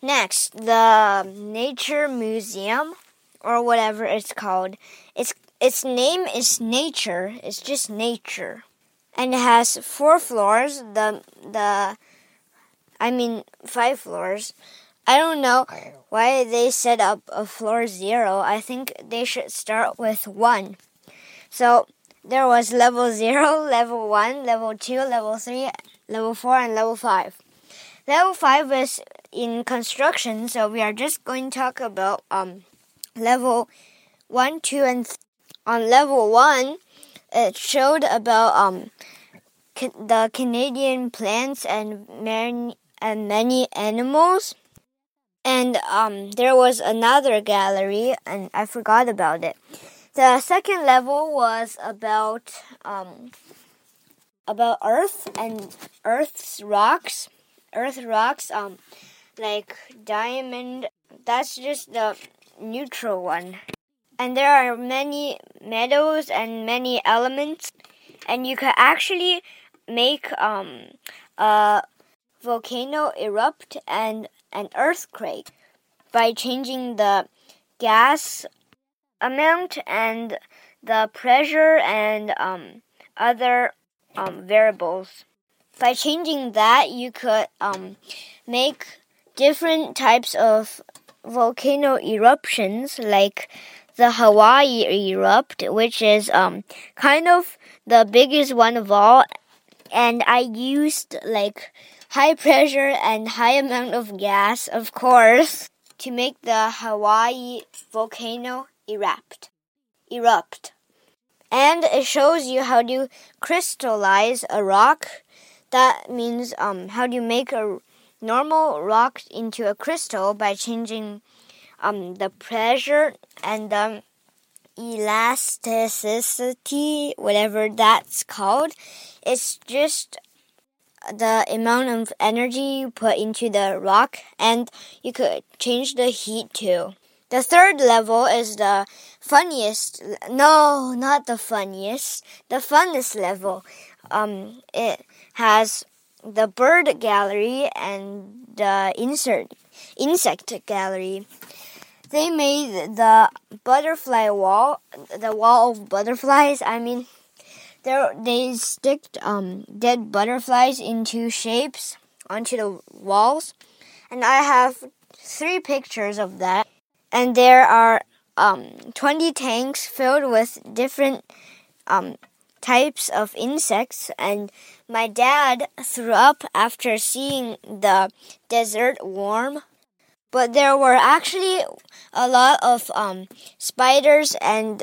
Next, the Nature Museum or whatever it's called. Its its name is Nature. It's just Nature. And it has four floors. The the I mean five floors. I don't know why they set up a floor zero. I think they should start with one. So there was level zero, level one, level two, level three, level four, and level five. Level 5 is in construction, so we are just going to talk about um, level 1, 2, and on level 1, it showed about um, the Canadian plants and many, and many animals. And um, there was another gallery, and I forgot about it. The second level was about um, about Earth and Earth's rocks earth rocks um like diamond that's just the neutral one. And there are many metals and many elements. And you can actually make um a volcano erupt and an earthquake by changing the gas amount and the pressure and um, other um, variables. By changing that, you could um, make different types of volcano eruptions, like the Hawaii erupt, which is um, kind of the biggest one of all. And I used like high pressure and high amount of gas, of course, to make the Hawaii volcano erupt. Erupt. And it shows you how to crystallize a rock that means um, how do you make a normal rock into a crystal by changing um, the pressure and the elasticity, whatever that's called. It's just the amount of energy you put into the rock, and you could change the heat too. The third level is the funniest. No, not the funniest. The funnest level. Um, it has the bird gallery and the insert insect gallery. They made the butterfly wall, the wall of butterflies. I mean, they they sticked um, dead butterflies into shapes onto the walls, and I have three pictures of that. And there are um, 20 tanks filled with different um, types of insects, and my dad threw up after seeing the desert worm. But there were actually a lot of um, spiders and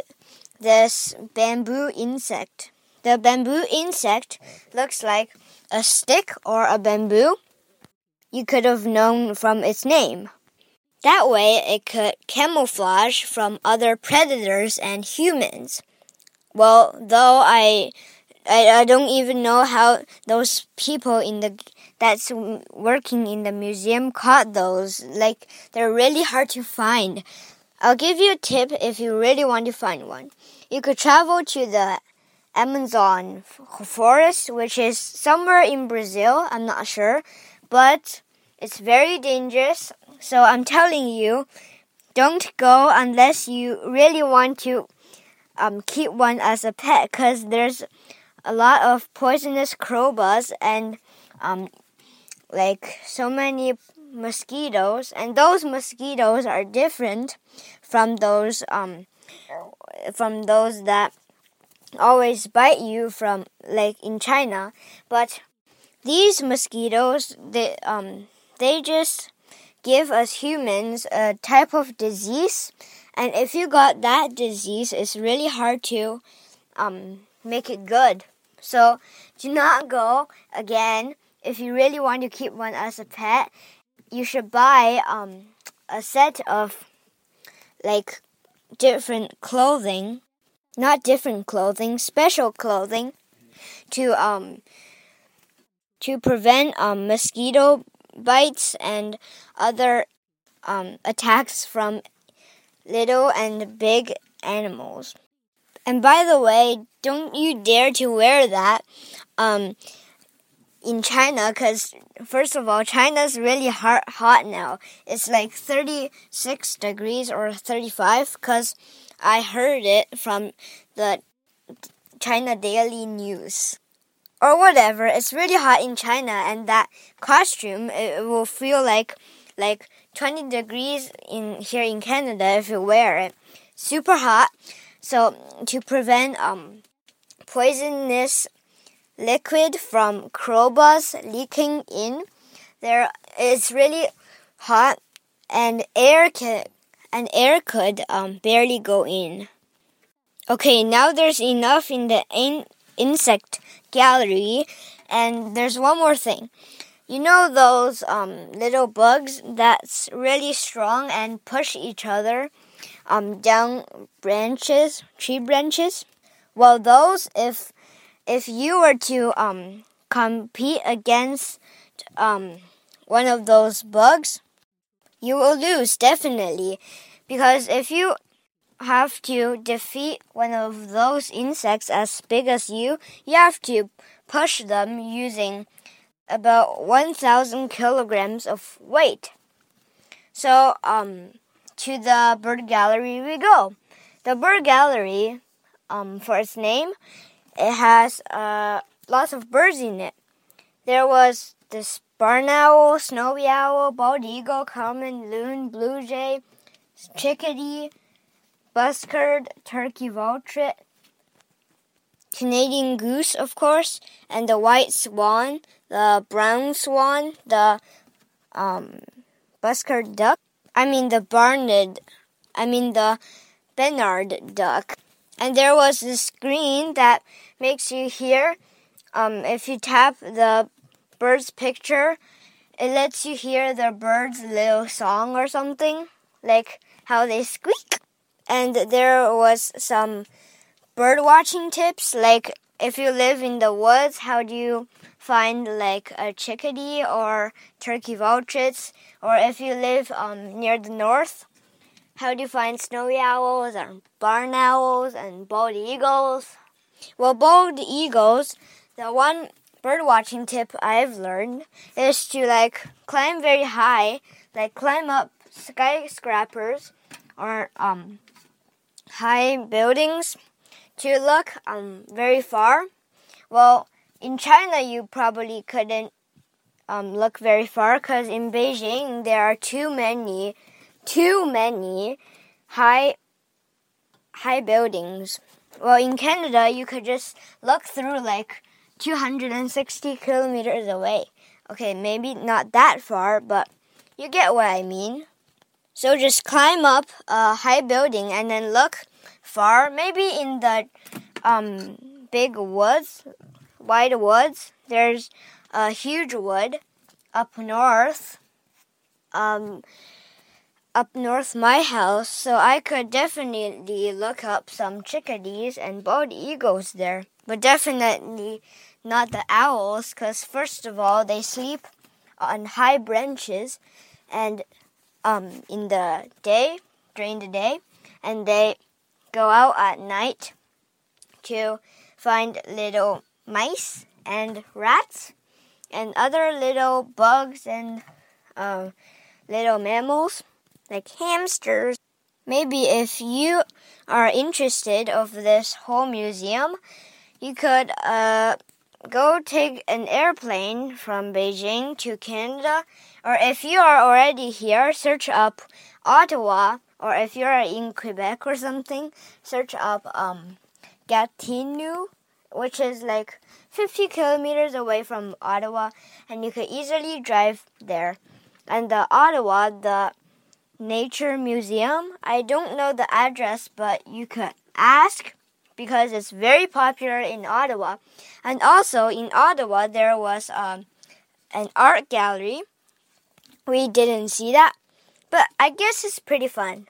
this bamboo insect. The bamboo insect looks like a stick or a bamboo. You could have known from its name. That way, it could camouflage from other predators and humans. Well, though I, I, I don't even know how those people in the that's working in the museum caught those. Like they're really hard to find. I'll give you a tip if you really want to find one. You could travel to the Amazon forest, which is somewhere in Brazil. I'm not sure, but it's very dangerous. So I'm telling you, don't go unless you really want to um, keep one as a pet because there's a lot of poisonous crowbars and um, like so many mosquitoes, and those mosquitoes are different from those um, from those that always bite you from like in China. But these mosquitoes, they um, they just give us humans a type of disease and if you got that disease, it's really hard to um, make it good. So do not go again. If you really want to keep one as a pet, you should buy um, a set of like different clothing, not different clothing, special clothing to um to prevent um, mosquito bites and other um, attacks from little and big animals. And by the way, don't you dare to wear that. Um, in China because first of all, China's really hot hot now. It's like 36 degrees or 35 because I heard it from the China Daily News. Or whatever. It's really hot in China and that costume it will feel like like 20 degrees in here in Canada if you wear it. Super hot. So to prevent um poisonous liquid from crowbars leaking in. there it's really hot, and air can and air could um, barely go in. Okay, now there's enough in the in insect gallery, and there's one more thing. You know those um, little bugs that's really strong and push each other um, down branches, tree branches? Well, those, if if you were to um, compete against um, one of those bugs, you will lose definitely. Because if you have to defeat one of those insects as big as you, you have to push them using about 1,000 kilograms of weight. So, um, to the bird gallery we go. The bird gallery, um, for its name, it has uh, lots of birds in it. There was this barn owl, snowy owl, bald eagle, common loon, blue jay, chickadee, buzzard, turkey vulture, Canadian goose, of course, and the white swan, the brown swan, the um, buzzard duck. I mean the barned. I mean the Benard duck. And there was this screen that makes you hear. Um, if you tap the bird's picture, it lets you hear the bird's little song or something, like how they squeak. And there was some bird watching tips, like if you live in the woods, how do you find like a chickadee or turkey vultures? Or if you live um, near the north, how do you find snowy owls and barn owls and bald eagles? Well, bald eagles, the one bird watching tip I've learned is to like climb very high, like climb up skyscrapers or um high buildings to look um very far. Well, in China you probably couldn't um, look very far because in Beijing there are too many too many high high buildings. Well, in Canada, you could just look through like 260 kilometers away. Okay, maybe not that far, but you get what I mean. So just climb up a high building and then look far, maybe in the um, big woods, wide woods. There's a huge wood up north. Um, up north my house, so I could definitely look up some chickadees and bald eagles there. But definitely not the owls, because first of all, they sleep on high branches and um, in the day, during the day, and they go out at night to find little mice and rats and other little bugs and uh, little mammals like hamsters. Maybe if you are interested of this whole museum, you could uh, go take an airplane from Beijing to Canada, or if you are already here, search up Ottawa, or if you are in Quebec or something, search up um, Gatineau, which is like 50 kilometers away from Ottawa, and you could easily drive there. And the Ottawa, the Nature Museum. I don't know the address, but you could ask because it's very popular in Ottawa. And also in Ottawa, there was um, an art gallery. We didn't see that, but I guess it's pretty fun.